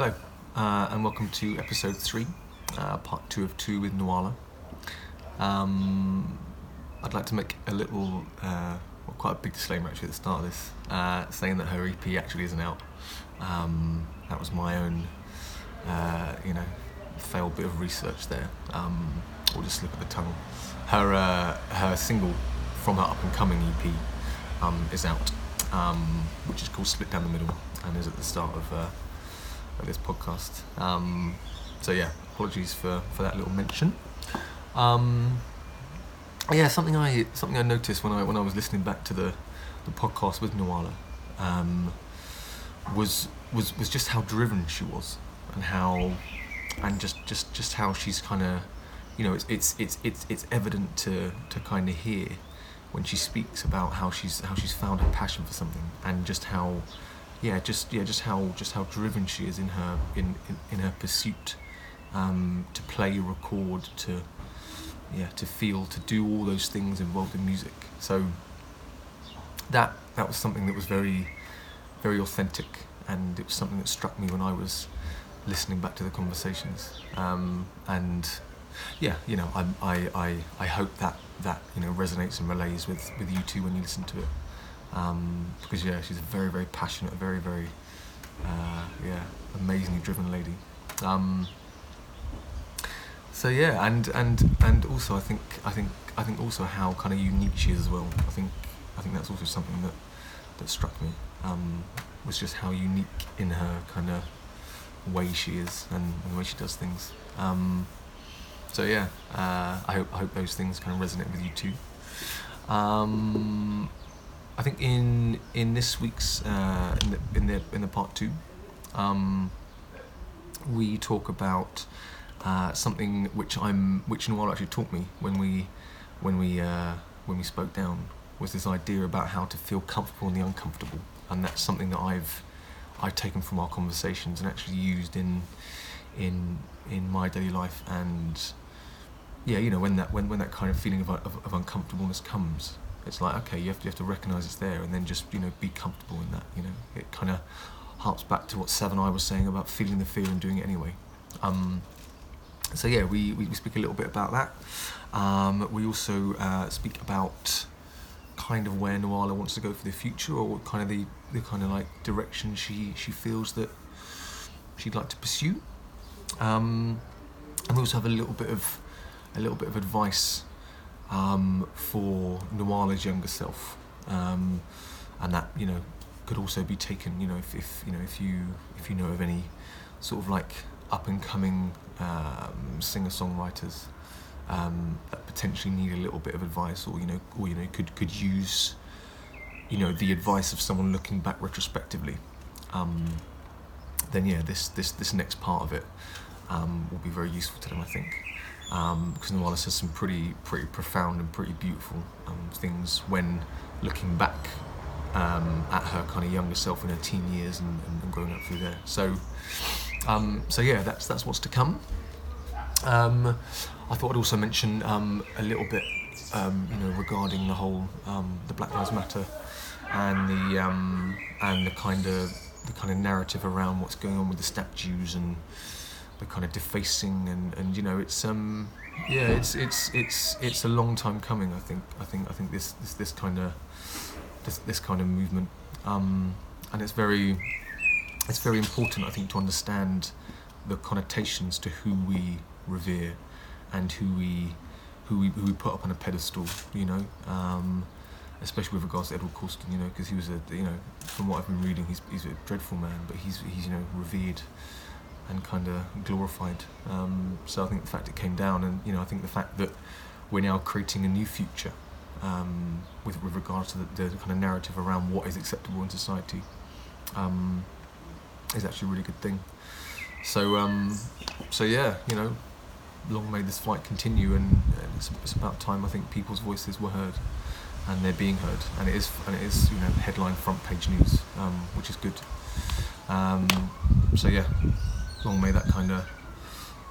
Hello, uh, and welcome to episode three, uh, part two of two with Nuala. Um, I'd like to make a little, uh, well, quite a big disclaimer actually at the start of this, uh, saying that her EP actually isn't out. Um, that was my own, uh, you know, failed bit of research there, um, or just slip of the tongue. Her uh, her single from her up and coming EP um, is out, um, which is called Split Down the Middle, and is at the start of, of this podcast. Um, so yeah, apologies for, for that little mention. Um, yeah, something I something I noticed when I when I was listening back to the, the podcast with Nuala um, was was was just how driven she was and how and just just just how she's kind of you know it's it's it's it's it's evident to to kind of hear when she speaks about how she's how she's found her passion for something and just how yeah just yeah just how just how driven she is in her in in, in her pursuit um, to play record to yeah to feel to do all those things involved in music. So that that was something that was very very authentic and it was something that struck me when I was listening back to the conversations. Um, and yeah you know I, I, I, I hope that that you know resonates and relays with, with you too when you listen to it um, because yeah she's a very very passionate very very uh, yeah amazingly driven lady. Um, so yeah and and and also I think I think I think also how kind of unique she is as well. I think I think that's also something that that struck me um, was just how unique in her kind of way she is and, and the way she does things. Um, so yeah uh, I, hope, I hope those things kind of resonate with you too. Um, I think in in this week's uh, in the in the in the part two um, we talk about uh, something which I'm which Nuala actually taught me when we when we uh, when we spoke down was this idea about how to feel comfortable in the uncomfortable. And that's something that I've I've taken from our conversations and actually used in in in my daily life. And yeah you know when that when, when that kind of feeling of, of, of uncomfortableness comes it's like okay you have to you have to recognize it's there and then just you know be comfortable in that you know. It kind of harps back to what Seven I was saying about feeling the fear and doing it anyway. Um, so yeah we, we speak a little bit about that. Um, we also uh, speak about kind of where Nuala wants to go for the future or what kind of the, the kind of like direction she she feels that she'd like to pursue. Um, and we also have a little bit of a little bit of advice um, for Nuala's younger self. Um, and that you know could also be taken you know if, if you know if you if you know of any sort of like up and coming um, singer songwriters um, that potentially need a little bit of advice or you know or you know could could use you know the advice of someone looking back retrospectively um, then yeah this this this next part of it um, will be very useful to them I think um, because Nuala says some pretty pretty profound and pretty beautiful um, things when looking back um, at her kind of younger self in her teen years and, and, growing up through there. So um, so yeah that's that's what's to come. Um, I thought I'd also mention a little bit, you know, regarding the whole the Black Lives Matter and the and the kind of the kind of narrative around what's going on with the statues and the kind of defacing and, and you know it's um yeah it's it's it's it's a long time coming I think I think I think this this, this kind of this, this kind of movement. Um, and it's very it's very important I think to understand the connotations to who we revere and who we who we, who we put up on a pedestal, you know, um, especially with regards to Edward Colston, you know, because he was a, you know, from what I've been reading, he's, he's a dreadful man, but he's, he's you know, revered and kind of glorified. Um, so I think the fact it came down, and you know, I think the fact that we're now creating a new future um, with, with regards to the, the, kind of narrative around what is acceptable in society um, is actually a really good thing. So, um, so yeah, you know, long may this fight continue, and, it's, it's, about time I think people's voices were heard, and they're being heard, and it is and it is you know headline front page news, um, which is good. Um, so yeah, long may that kind of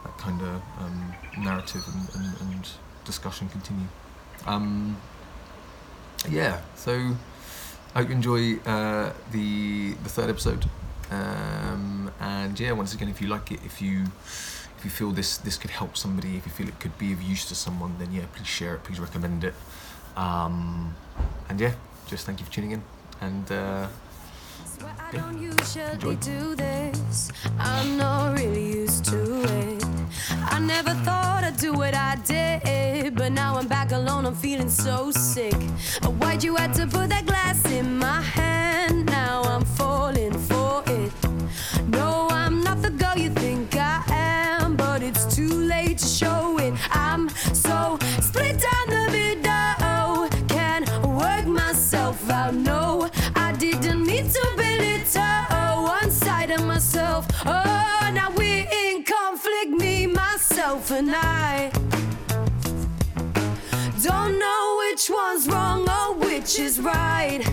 that kind of um, narrative and, and, and, discussion continue. Um, yeah, so I hope you enjoy uh, the the third episode, um, and yeah, once again, if you like it, if you if you feel this this could help somebody, if you feel it could be of use to someone, then yeah, please share it, please recommend it. Um, and yeah, just thank you for tuning in. And uh, Yeah. Enjoy. This. I'm not really used to it. I never thought I'd do what I did, but now I'm back alone. I'm feeling so sick. Why'd you have to put that glass in my hand? Myself, and Don't know which one's wrong or which is right.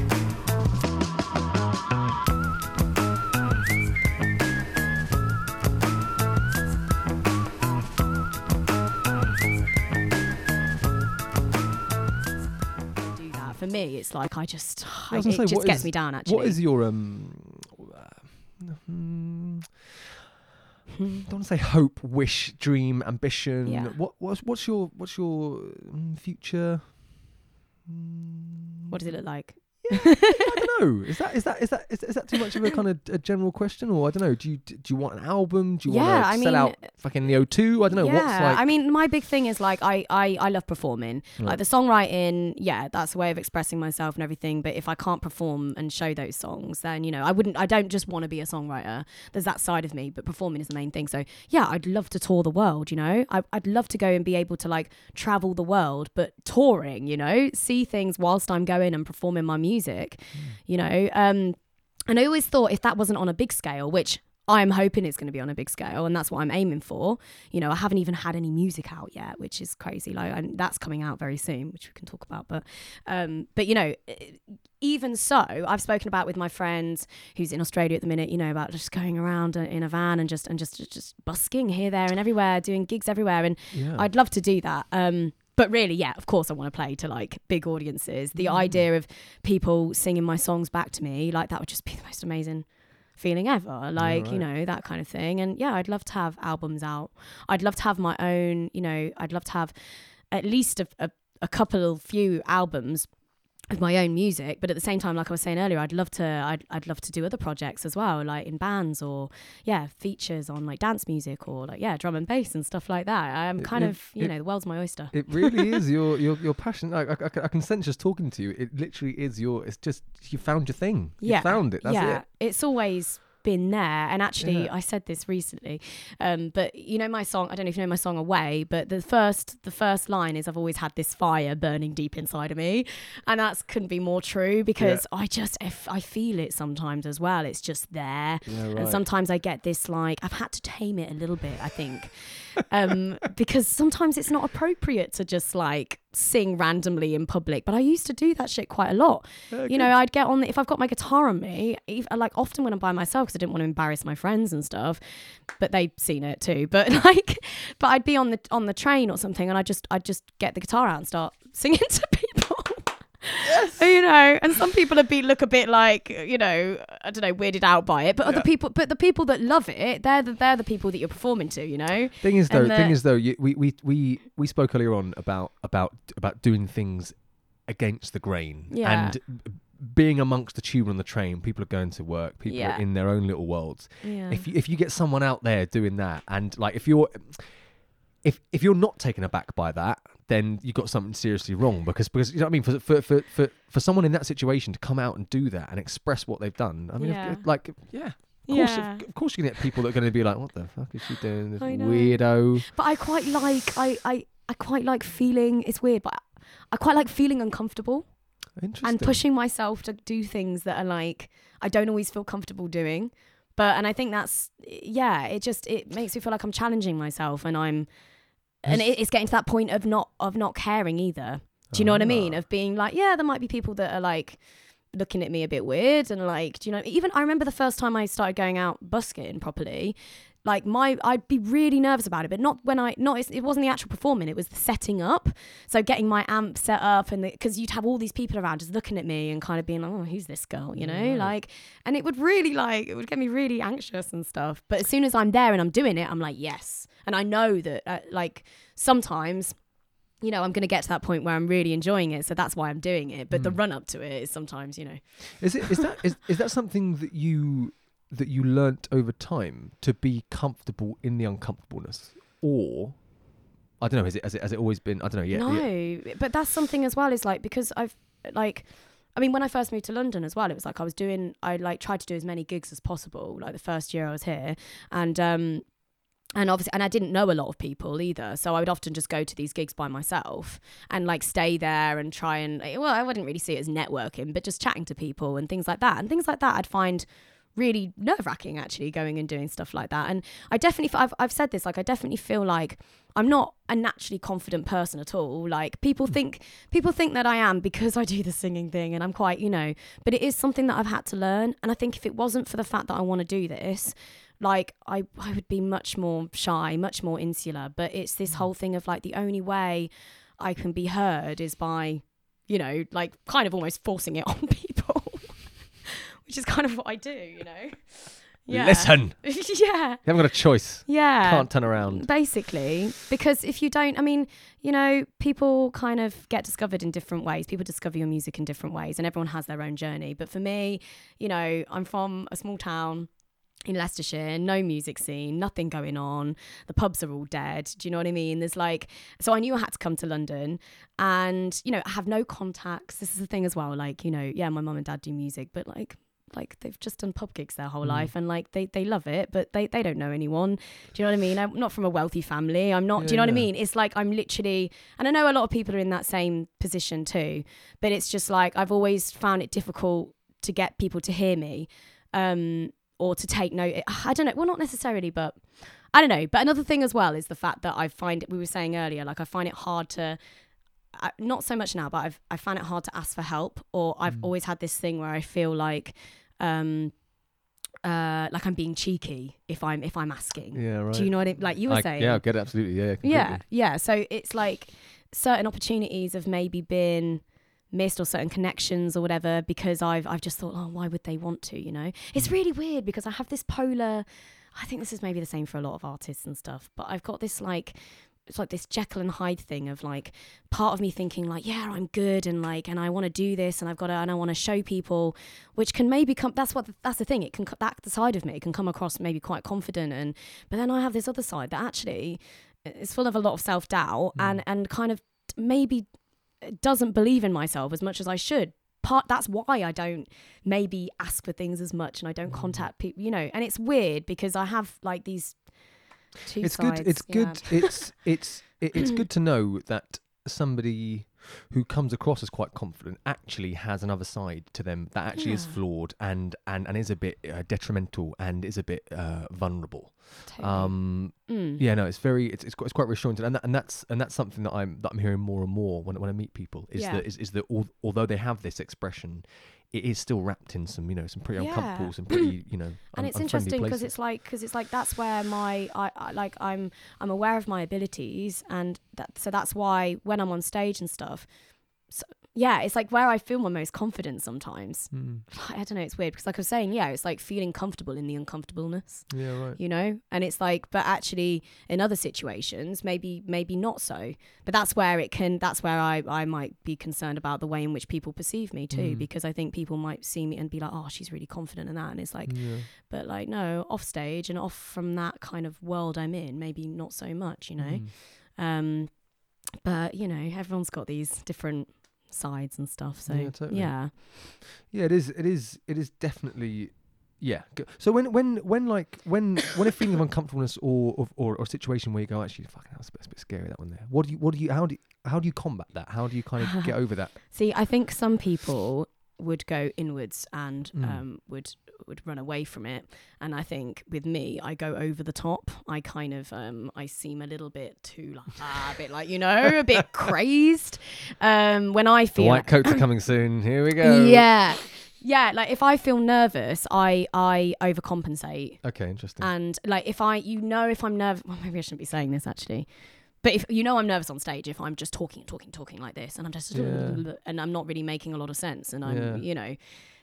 do that. For me, it's like I just, I I, was it gonna say, just what gets is- me down. Actually, What is your um? uh, hmm, don't want to say hope, wish, dream, ambition. Yeah. What what's what's your what's your um, future? Mm, what does it look like? I don't know. Is that is that is that is, is that too much of a kind of a general question, or I don't know? Do you do you want an album? Do you Yeah, want to I sell mean- out fucking the O2? I don't know. yeah, What's like? I mean, my big thing is like I, I, I love performing. Right. Like the songwriting, yeah, that's a way of expressing myself and everything. But if I can't perform and show those songs, then you know, I wouldn't. I don't just want to be a songwriter. There's that side of me, but performing is the main thing. So yeah, I'd love to tour the world. You know, I, I'd love to go and be able to like travel the world, but touring. You know, see things whilst I'm going and performing my music. Music, you know, um, and I always thought if that wasn't on a big scale, which I'm hoping it's going to be on a big scale, and that's what I'm aiming for. You know, I haven't even had any music out yet, which is crazy. Like, and that's coming out very soon, which we can talk about. But, um, but you know, even so, I've spoken about with my friend who's in Australia at the minute. You know, about just going around uh, in a van and just and just just busking here, there, and everywhere, doing gigs everywhere, and yeah. I'd love to do that. Um, but really, yeah, of course, I want to play to like big audiences. The Mm. idea of people singing my songs back to me, like that would just be the most amazing feeling ever. Like, you know, that kind of thing. And yeah, I'd love to have albums out. I'd love to have my own, you know, I'd love to have at least a, a, a couple of few albums of my own music but at the same time like i was saying earlier i'd love to I'd, I'd love to do other projects as well like in bands or yeah features on like dance music or like yeah drum and bass and stuff like that i'm kind it- of you it- know the world's my oyster It really is your your your passion. I, I, I can- I can sense just talking to you. It literally is your. It's just you found your thing. yeah You found it. That's yeah it. it's always been there. And actually Yeah. i said this recently um but you know my song i don't know if you know my song away but the first the first line is i've always had this fire burning deep inside of me. And that's couldn't be more true because i just if i feel it sometimes as well. It's just there. Yeah, and sometimes i get this like i've had to tame it a little bit i think um because sometimes it's not appropriate to just like sing randomly in public but i used to do that shit quite a lot. You know i'd get on the, if i've got my guitar on me if, like often when i'm by myself because i didn't want to embarrass my friends and stuff but they'd seen it too but like but i'd be on the on the train or something and i just i'd just get the guitar out and start singing to people you know and some people be look a bit like you know i don't know weirded out by it but other people but the people that love it they're the, they're the people that you're performing to you know Thing is though, thing is though, you, we, we we we spoke earlier on about about about doing things against the grain Yeah. and being amongst the tube on the train. People are going to work. People Yeah. are in their own little worlds. yeah If you, if you get someone out there doing that, and like if you're if if you're not taken aback by that, then you got something seriously wrong because because you know what I mean for for for for, for someone in that situation to come out and do that and express what they've done. I mean, Yeah. if- like yeah. Of course, Yeah. of, of course, you can get people that are going to be like, "What the fuck is she doing? This weirdo." But I quite like I, I I quite like feeling it's weird, but I quite like feeling uncomfortable Interesting. and pushing myself to do things that are like I don't always feel comfortable doing. But and I think that's yeah, it just it makes me feel like I'm challenging myself and I'm and it, it's getting to that point of not of not caring either. Do you know what I mean? Ah. Of being like, yeah, there might be people that are like looking at me a bit weird and like, do you know? Even I remember the first time I started going out busking properly. Like my I'd be really nervous about it, but not when I not it wasn't the actual performing, it was the setting up. So getting my amp set up and because you'd have all these people around just looking at me and kind of being like, oh, who's this girl, you know, like, and it would really like it would get me really anxious and stuff. But as soon as I'm there and I'm doing it, I'm like, yes, and I know that uh, like sometimes. You know, I'm going to get to that point where I'm really enjoying it, so that's why I'm doing it. But the run up to it is sometimes, you know, Is it is that is, is that something that you that you learnt over time to be comfortable in the uncomfortableness, or I don't know, is it has it has it always been? I don't know. Yeah, no, yeah. but that's something as well. Is like because I've like, I mean, when I first moved to London as well, it was like I was doing. I like tried to do as many gigs as possible. Like the first year I was here, and um, and obviously, and I didn't know a lot of people either. So I would often just go to these gigs by myself and like stay there and try and well, I wouldn't really see it as networking, but just chatting to people and things like that. And things like that, I'd find really nerve wracking actually going and doing stuff like that. And I definitely, I've, I've said this, like, I definitely feel like I'm not a naturally confident person at all. Like people mm. think, people think that I am because I do the singing thing and I'm quite, you know, but it is something that I've had to learn. And I think if it wasn't for the fact that I want to do this, like I, I would be much more shy, much more insular. But it's this mm. whole thing of like the only way I can be heard is by, you know, like kind of almost forcing it on people, which is kind of what I do, you know. Yeah. Listen, yeah. you haven't got a choice. Yeah. Can't turn around. Basically, because if you don't, I mean, you know, people kind of get discovered in different ways. People discover your music in different ways, and everyone has their own journey. But for me, you know, I'm from a small town in Leicestershire, no music scene, nothing going on. The pubs are all dead. Do you know what I mean? There's like, so I knew I had to come to London and, you know, I have no contacts. This is the thing as well. Like, you know, yeah, my mum and dad do music, but like, like they've just done pub gigs their whole Mm. life and like they, they love it, but they, they don't know anyone. Do you know what I mean? I'm not from a wealthy family. I'm not, do you know Yeah, what I mean? It's like I'm literally, and I know a lot of people are in that same position too, but it's just like I've always found it difficult to get people to hear me. Um, or to take note. I don't know. Well, not necessarily, but I don't know. But another thing as well is the fact that I find we were saying earlier, like I find it hard to. I, not so much now, but I've I find it hard to ask for help, or I've always had this thing where I feel like, um, uh, like I'm being cheeky if I'm if I'm asking. Yeah, right. Do you know what I mean? like you were I- saying? Yeah, I get it absolutely. Yeah, completely. Yeah, yeah. So it's like certain opportunities have maybe been missed or certain connections or whatever because I've I've just thought, oh, why would they want to? You know, Mm. it's really weird because I have this polar. I think this is maybe the same for a lot of artists and stuff, but I've got this like. It's like this Jekyll and Hyde thing of like part of me thinking like yeah I'm good and like and I want to do this and I've got to and I want to show people which can maybe come that's what that's the thing it can that the side of me it can come across maybe quite confident and but then I have this other side that actually is full of a lot of self doubt hmm. and and kind of maybe uh, doesn't believe in myself as much as I should. Part that's why I don't maybe ask for things as much and I don't hmm. contact people, you know. And it's weird because I have like these two it's sides. good. It's yeah. good. It's it's it, it's good to know that somebody who comes across as quite confident actually has another side to them that actually is flawed and and and is a bit uh, detrimental and is a bit uh, vulnerable. Totally. Um, Mm. yeah, no, it's very it's it's quite, it's quite reassuring, and that, and that's and that's something that I'm that I'm hearing more and more when when I meet people is Yeah. that is, is that al- although they have this expression, it is still wrapped in some you know some pretty Yeah. uncomfortable, some pretty you know and it's interesting because it's like because it's like that's where my I, I like I'm I'm aware of my abilities and that so that's why when I'm on stage and stuff so, yeah it's like where I feel my most confident sometimes Mm. I don't know it's weird because like I was saying yeah it's like feeling comfortable in the uncomfortableness yeah, right. you know and it's like but actually in other situations maybe maybe not so but that's where it can that's where i i might be concerned about the way in which people perceive me too Mm. because i think people might see me and be like oh she's really confident in that and it's like Yeah. but like no off stage and off from that kind of world i'm in maybe not so much you know Mm. um but you know everyone's got these different sides and stuff so Yeah, totally. yeah Yeah, it is. It is. It is definitely. Yeah. So when when when like when when a feeling of uncomfortableness or or, or, or a situation where you go actually fucking that was a bit, a bit scary that one there. What do you what do you how do you, how do you combat that? How do you kind of get over that? See, I think some people would go inwards and Mm. um, would would run away from it, and I think with me, I go over the top. I kind of um, I seem a little bit too like ah, a bit like you know a bit crazed um, when I feel The white coats are coming soon. Here we go. yeah. yeah, like if I feel nervous, I I overcompensate. Okay, interesting. And like if I, you know, if I'm nervous, well, maybe I shouldn't be saying this actually, but if you know I'm nervous on stage, if I'm just talking, talking, talking like this, and I'm just, Yeah. and I'm not really making a lot of sense, and I'm, Yeah. you know,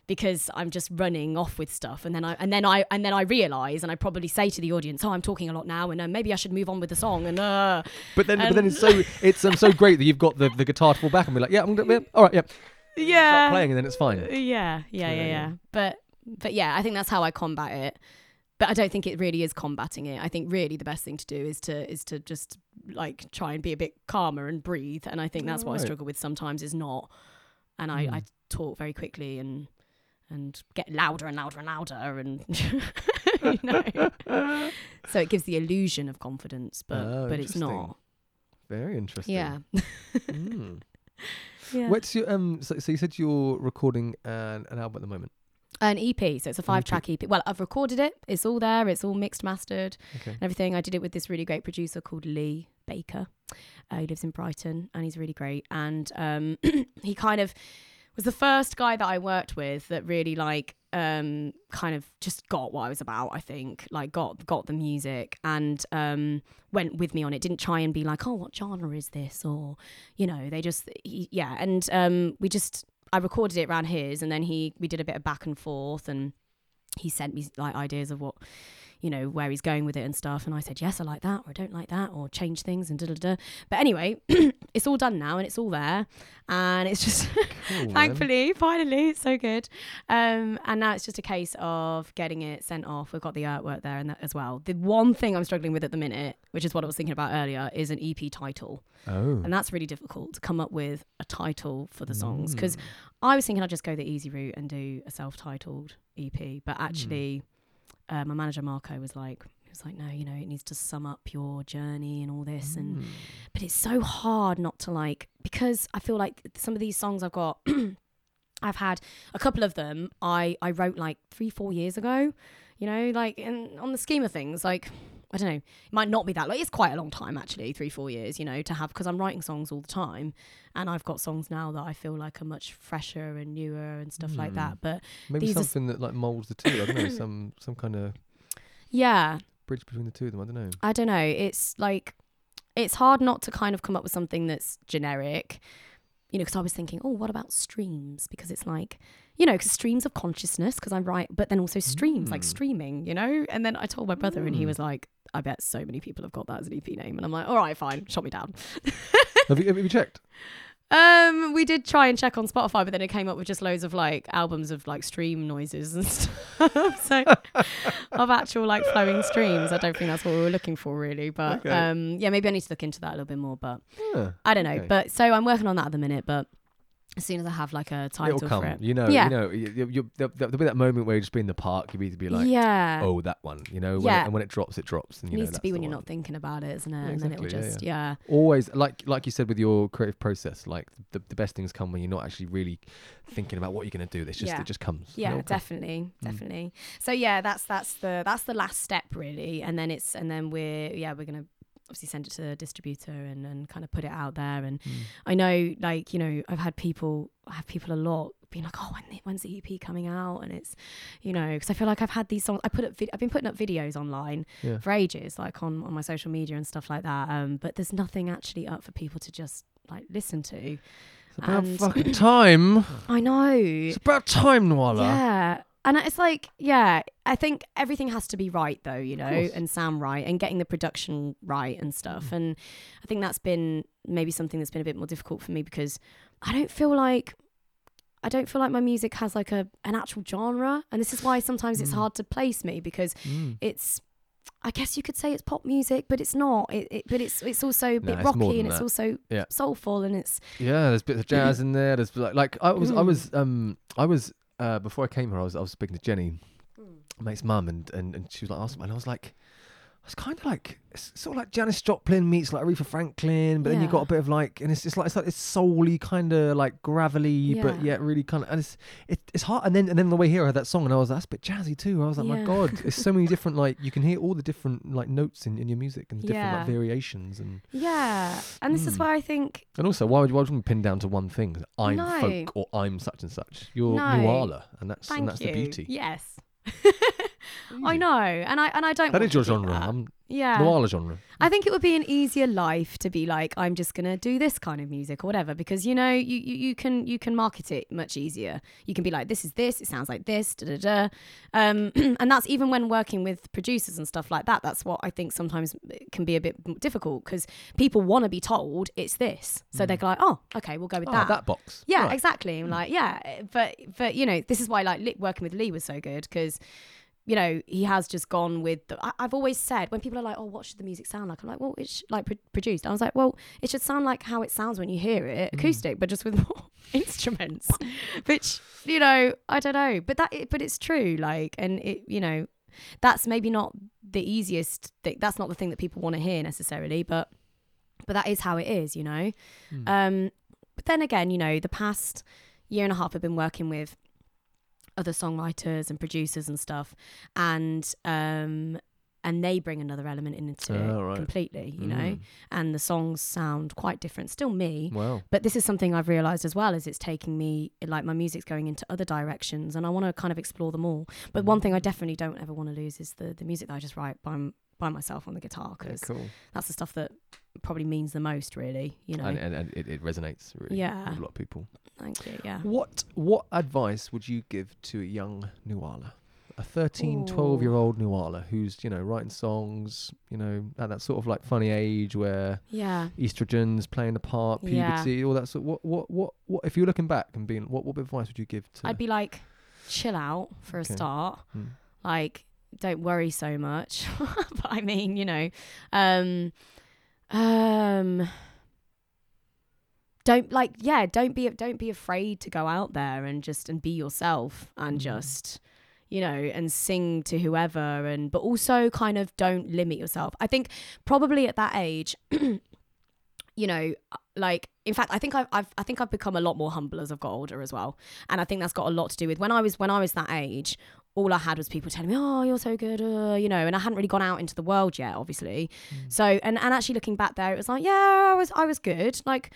because I'm just running off with stuff, and then I, and then I, and then I realize, and I probably say to the audience, oh, I'm talking a lot now, and uh, maybe I should move on with the song, and uh, but then, but then it's so it's um, so great that you've got the, the guitar to fall back and be like, yeah, I'm gonna, yeah, all right, yeah, yeah, start playing, and then it's fine. Yeah, yeah, yeah, Yeah, yeah, yeah. But but yeah, I think that's how I combat it. But I don't think it really is combating it. I think really the best thing to do is to is to just like try and be a bit calmer and breathe. And I think that's what I struggle with sometimes is not. And I, I Mm. talk very quickly and and get louder and louder and louder and you know. so it gives the illusion of confidence, but Oh, but it's not. Very interesting. Yeah. Mm. yeah. What's your um? So, so you said you're recording an, an album at the moment. An EP, so it's a five track EP. Well, I've recorded it. It's all there. It's all mixed, mastered, Okay. and everything. I did it with this really great producer called Lee Baker. Uh, he lives in Brighton, and he's really great. And um, he kind of was the first guy that I worked with that really like um, kind of just got what I was about. I think like got got the music and um, went with me on it. Didn't try and be like, oh, what genre is this, or you know, they just he, yeah. And um, we just I recorded it around his, and then he we did a bit of back and forth, and he sent me like ideas of what you know where he's going with it and stuff. And i said yes i like that or i don't like that or change things and da da da but anyway it's all done now and it's all there. And it's just Cool, thankfully finally it's so good. Um and now it's just a case of getting it sent off. We've got the artwork there and that as well. The one thing i'm struggling with at the minute which is what i was thinking about earlier is an ep title. Oh. and that's really difficult to come up with a title for the songs. Because Mm. I was thinking I'd just go the easy route and do a self-titled EP, Hmm. but actually, uh, my manager Marco was like, he was like, no, you know, it needs to sum up your journey and all this, and Mm. but it's so hard not to like because I feel like some of these songs I've got. I've had a couple of them I, I wrote like three, four years ago, you know, like in on the scheme of things, like I don't know, it might not be that like it's quite a long time actually, three, four years, you know, to have because I'm writing songs all the time and I've got songs now that I feel like are much fresher and newer and stuff like Hmm. that. But Maybe these are s- something that like molds the two. I don't know. Some some kind of yeah, bridge between the two of them. I don't know. I don't know. It's like it's hard not to kind of come up with something that's generic. You know, because I was thinking, oh, what about streams? Because it's like, you know, because streams of consciousness. Because I'm right, but then also streams like Mm. streaming. You know, and then I told my brother, and he Mm. was like, I bet so many people have got that as an EP name, and I'm like, all right, fine, shot me down. have, you, have you checked? Um, we did try and check on Spotify, but then it came up with just loads of like albums of like stream noises and stuff. so of actual like flowing streams. I don't think that's what we were looking for really. But Okay. um yeah, maybe I need to look into that a little bit more. But Yeah. I don't know. Okay. But so I'm working on that at the minute, but as soon as I have like a title It'll come. for it. You know. Yeah. You know. You, you, there'll, be that moment where you just be in the park. You either be like, yeah. oh, that one. You know. When Yeah. It, and when it drops, it drops. And it you know, needs to be when you're one. not thinking about it, isn't it? Yeah, and then it will exactly, yeah, just yeah. always like like you said with your creative process like the, the best things come when you're not actually really thinking about what you're going to do it's just it just comes Yeah, It'll come. definitely, Mm. definitely. So yeah, that's that's the that's the last step really, and then it's and then we're yeah we're gonna obviously send it to the distributor and and kind of put it out there. And Mm. I know like you know I've had people I have people a lot being like oh when the, when's the EP coming out and it's you know because I feel like I've had these songs I put up vid- I've been putting up videos online Yeah. for ages like on on my social media and stuff like that. Um, but there's nothing actually up for people to just like listen to. it's about and- fucking time I know. it's about time Nuala Yeah. And it's like, yeah, I think everything has to be right though, you know, and sound right and getting the production right and stuff. And I think that's been maybe something that's been a bit more difficult for me because I don't feel like I don't feel like my music has like a an actual genre. And this is why sometimes it's Mm. hard to place me because Mm. it's I guess you could say it's pop music, but it's not. It, it but it's it's also a bit it's more rocky and it's also Yeah. soulful and it's yeah there's bits of jazz in there there's like like i was i Mm. was um i was uh before i came here i was i was speaking to jenny Mm. mate's mum and, and and she was like asking and i was like it's kind of like it's sort of like Janis Joplin meets like Aretha Franklin, but then you Yeah. got a bit of like, and it's just like it's like it's soully kind of like gravelly, but Yeah. yet really kind of, and it's it, it's hard. And then and then the way here I heard that song, and I was that's a bit jazzy too. I was like, my god, it's so many different like you can hear all the different like notes in, in your music and different Yeah. like variations and Yeah, and this is Mm. why I think and also why would you, why would you pin down to one thing? I'm No. folk or I'm such and such. You're No. Nuala, and that's thank and that's you. the beauty. Yes, I know, and I and I don't. That want is your genre. I'm Yeah, Nuala genre. I think it would be an easier life to be like, I'm just gonna do this kind of music or whatever, because you know, you, you, you can you can market it much easier. You can be like, this is this, it sounds like this, da da da. Um, and that's even when working with producers and stuff like that. That's what I think sometimes can be a bit difficult because people want to be told it's this, so they're mm. like, oh, okay, we'll go with Oh, that. that box. Yeah, Right. exactly. I'm mm. like, yeah, eh, but but you know, this is why like working with Lee was so good because you know he has just gone with. The, I, I've always said when people are like, oh, what should the music sound like? I'm like, well, it's like pro- produced. I was like, well, it should sound like how it sounds when you hear it, Mm. acoustic, but just with more instruments. Which you know, I don't know, but that it, but it's true. Like, and it you know, that's maybe not the easiest thing. That's not the thing that people want to hear necessarily, but but that is how it is, you know. Hmm. Um, but then again, you know, the past year and a half I've been working with other songwriters and producers and stuff, and um, and they bring another element into Oh, it right. completely, you know. Mm. And the songs sound quite different. Still me, Wow. but this is something I've realized as well is it's taking me like my music's going into other directions and I want to kind of explore them all. But one thing I definitely don't ever want to lose is the the music that I just write by by myself on the guitar Yeah, because cool. that's the stuff that probably means the most really, you know. And, and, and it, it resonates really Yeah. with a lot of people. Thank you. Yeah. What what advice would you give to a young Nuala? A 13, 12 year old Nuala who's, you know, writing songs, you know, at that sort of like funny age where Yeah. estrogen's playing a part, Yeah. puberty, all that sort what what what what if you're looking back and being what what advice would you give to I'd be like chill out for Okay. a start. Hmm. Like don't worry so much. but I mean, you know, um um don't like yeah don't be don't be afraid to go out there and just and be yourself and Mhm. just you know and sing to whoever and but also kind of don't limit yourself i think probably at that age you know like in fact i think I've, I've i think i've become a lot more humble as i've got older as well and i think that's got a lot to do with when i was when i was that age all I had was people telling me, "Oh, you're so good," uh, you know, and I hadn't really gone out into the world yet, obviously. So, and and actually looking back there, it was like, yeah, I was I was good. Like,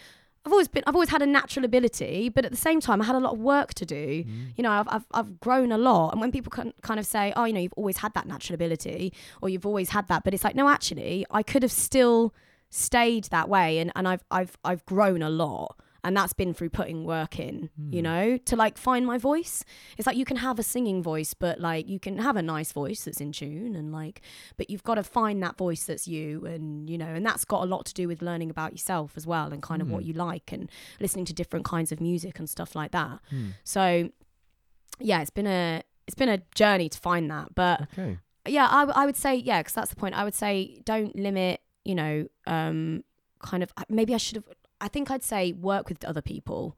I've always been, I've always had a natural ability, but at the same time, I had a lot of work to do. You know, I've I've, I've grown a lot, and when people can, kind of say, "Oh, you know, you've always had that natural ability," or "You've always had that," but it's like, no, actually, I could have still stayed that way, and and I've I've I've grown a lot. And that's been through putting work in, you know, to like find my voice. It's like you can have a singing voice, but like you can have a nice voice that's in tune and like, but you've got to find that voice that's you. And, you know, and that's got a lot to do with learning about yourself as well and kind of what you like and listening to different kinds of music and stuff like that. Hmm. So, yeah, it's been a, it's been a journey to find that. But Okay. yeah, I would say, yeah, because that's the point. I would say don't limit, you know, um, kind of, maybe I should have, I think I'd say work with other people.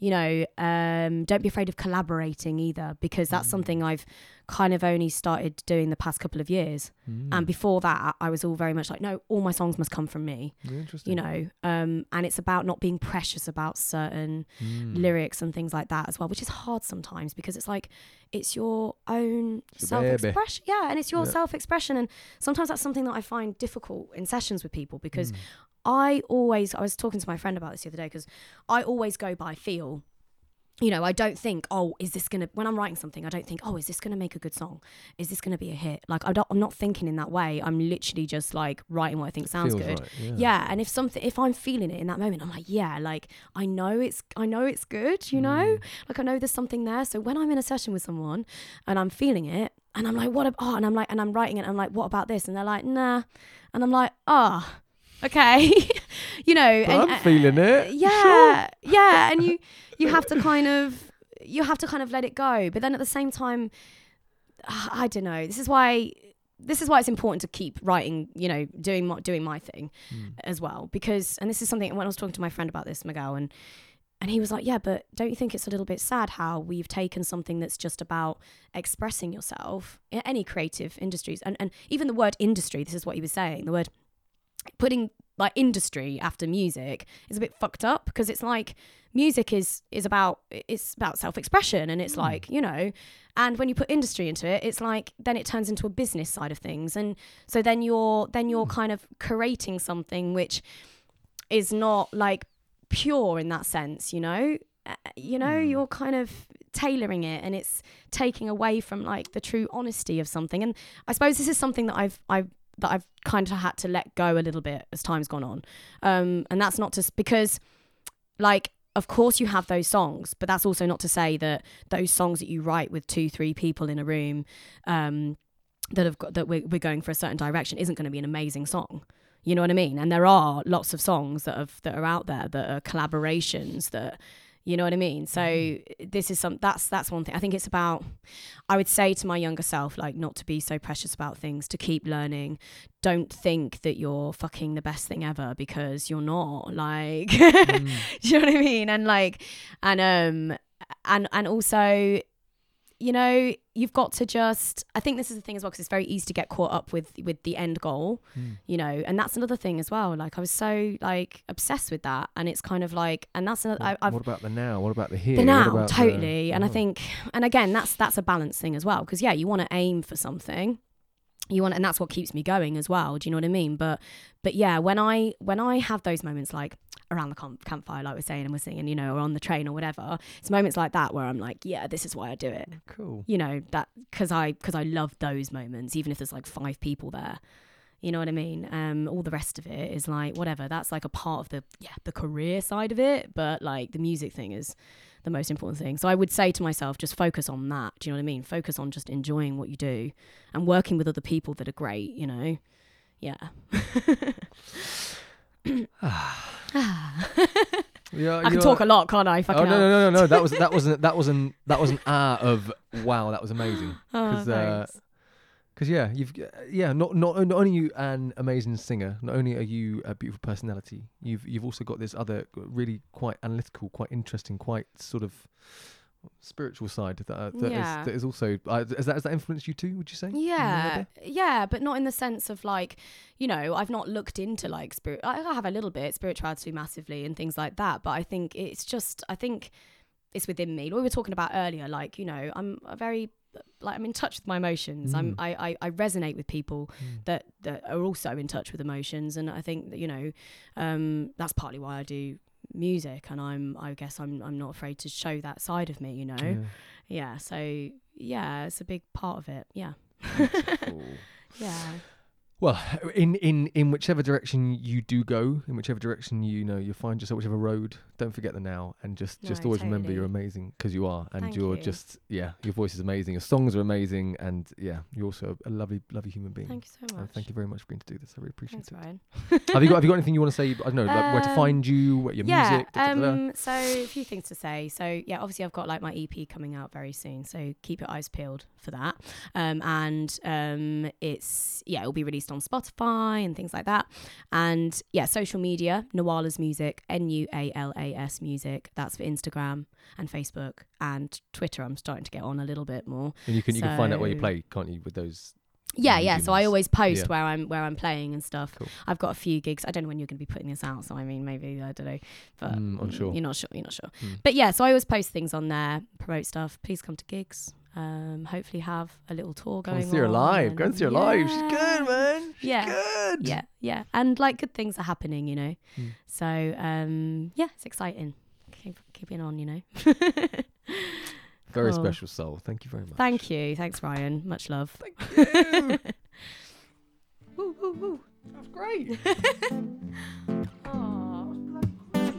You know, um, don't be afraid of collaborating either, because that's something I've kind of only started doing the past couple of years. Hmm. And before that, I was all very much like, no, all my songs must come from me. Interesting. You know, um, and it's about not being precious about certain Hmm. lyrics and things like that as well, which is hard sometimes because it's like it's your own self expression. Yeah, and it's your Yeah. self expression. And sometimes that's something that I find difficult in sessions with people because I always, I was talking to my friend about this the other day because I always go by feel. You know, I don't think, oh, is this gonna? When I'm writing something, I don't think, oh, is this gonna make a good song? Is this gonna be a hit? Like, I don't, I'm not thinking in that way. I'm literally just like writing what I think sounds Feels good right, yeah. and if something if i'm feeling it in that moment i'm like yeah like i know it's i know it's good you know mm. like i know there's something there so when i'm in a session with someone and i'm feeling it and i'm like what ab- oh and i'm like and i'm writing it and i'm like what about this and they're like nah and i'm like oh okay you know and, I'm feeling it. yeah yeah and you you have to kind of you have to kind of let it go but then at the same time i don't know this is why this is why it's important to keep writing you know doing my doing my thing Hmm. as well because and this is something and when i was talking to my friend about this miguel and and he was like, yeah, but don't you think it's a little bit sad how we've taken something that's just about expressing yourself in any creative industries, and and even the word industry. This is what he was saying. The word putting like industry after music is a bit fucked up because it's like music is is about it's about self-expression and it's hmm. like you know and when you put industry into it it's like then it turns into a business side of things. And so then you're then you're hmm. kind of creating something which is not like pure in that sense you know? Uh, you know hmm. you're kind of tailoring it and it's taking away from like the true honesty of something. And i suppose this is something that i've i've that i've kind of had to let go a little bit as time's gone on. Um and that's not just because like of course you have those songs but that's also not to say that those songs that you write with two three people in a room um that have got that we're, we're going for a certain direction isn't going to be an amazing song. You know what i mean? And there are lots of songs that have that are out there that are collaborations that you know what i mean? So this is some that's that's one thing. I think it's about i would say to my younger self like not to be so precious about things to keep learning. Don't think that you're fucking the best thing ever because you're not like do you know what i mean? And like and um and and also you know you've got to just i think this is the thing as well because it's very easy to get caught up with with the end goal hmm. you know and that's another thing as well like i was so like obsessed with that and it's kind of like and that's another I, What, i've what about the now? What about the here? the now about the- totally and i Oh. think and again that's that's a balance thing as well because yeah you want to aim for something you want and that's what keeps me going as well do you know what i mean but but yeah when i when i have those moments like around the camp- campfire like we're saying and we're singing you know or on the train or whatever. It's moments like that where i'm like yeah this is why i do it. Cool. you know that because i because i love those moments even if there's like five people there. You know what i mean? Um all the rest of it is like whatever that's like a part of the yeah the career side of it but like the music thing is the most important thing. So i would say to myself just focus on that do you know what i mean? Focus on just enjoying what you do and working with other people that are great you know? Yeah Yeah, i can talk a lot can't i Oh no, no no no no! That was that wasn't that wasn't that was an hour of wow. That was amazing. Oh, Because uh. Because yeah, you've uh, yeah, not not not only are you an amazing singer, not only are you a beautiful personality, you've you've also got this other really quite analytical, quite interesting, quite sort of spiritual side that uh, that, is, Yeah. that is also uh, has that has that influenced you too? Would you say? Yeah, yeah, but not in the sense of like, you know, I've not looked into like spirit. I have a little bit spirituality massively and things like that, but I think it's just, I think it's within me. What we were talking about earlier, like, you know, I'm a very like I'm in touch with my emotions. I'm Mm. I, I I resonate with people that that are also in touch with emotions, and I think that you know, um, that's partly why I do music, and I'm I guess I'm I'm not afraid to show that side of me. You know, Yeah. yeah. So yeah, it's a big part of it. Yeah. Yeah. Well, in, in, in whichever direction you do go, in whichever direction you know you find yourself, whichever road, don't forget the now, and just just No, always remember you're amazing because you are, and Thank you're you. just yeah, your voice is amazing, your songs are amazing, and yeah, you're also a lovely, lovely human being. Thank you so And much. thank you very much for agreeing to do this. I really appreciate Thanks, it. Ryan. have you got Have you got anything you want to say? I don't know, like where to Um, find you, what your yeah. music. da- da- da- da? um. So a few things to say. So yeah, obviously I've got like my EP coming out very soon. So keep your eyes peeled for that. Um. And um. It's yeah. It'll be released on Spotify and things like that. And yeah, social media. Nuala's music. N U A L A S music. That's for Instagram and Facebook and Twitter. I'm starting to get on a little bit more. and you can you can find out where you play, can't you? With those. Yeah, yeah. So I always post Yeah. where I'm where I'm playing and stuff. Cool. I've got a few gigs. I don't know when you're going to be putting this out, so I mean maybe I don't know, but Mm, unsure. You're not sure. You're not sure. Mm. But yeah, so I always post things on there, promote stuff. Please come to gigs. Um, hopefully have a little tour Go going. and see her on live. Go and see her live. She's good, man. She's Yeah. good. Yeah, yeah, and like good things are happening, you know. Mm. So um, yeah, it's exciting. Keep keeping on, you know. Very Cool. special soul. Thank you very much. Thank you. Thanks, Ryan. Much love. Thank you. woo, woo, woo. That's great. Oh,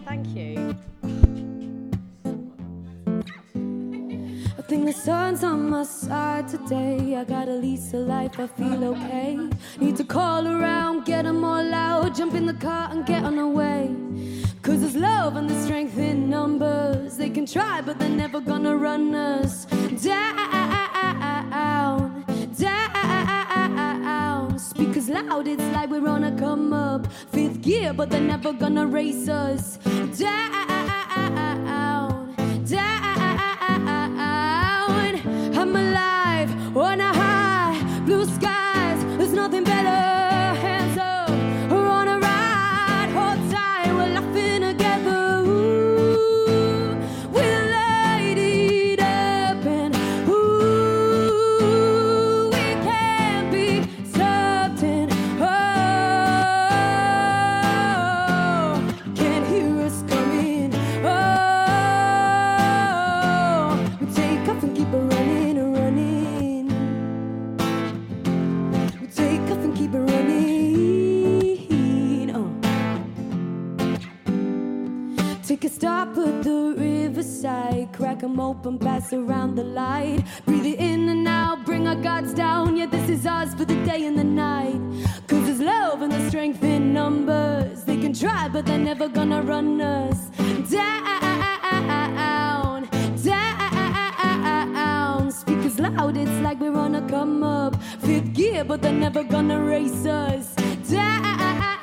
thank you. Think the sun's on my side today. I got a lease of life, I feel okay. Need to call around, get 'em all out, jump in the car and get on the way. Cause there's love and there's strength in numbers. They can try, but they're never gonna run us down. Down. Speakers loud, it's like we're on a come up. Fifth gear, but they're never gonna race us down. Take a stop at the riverside, crack 'em open, pass around the light. Breathe it in and out, bring our guards down. Yeah, this is ours for the day and the night. Cause there's love and the strength in numbers. They can try, but they're never gonna run us down. Down. Speakers loud, it's like we're on a come up. Fifth gear, but they're never gonna race us down.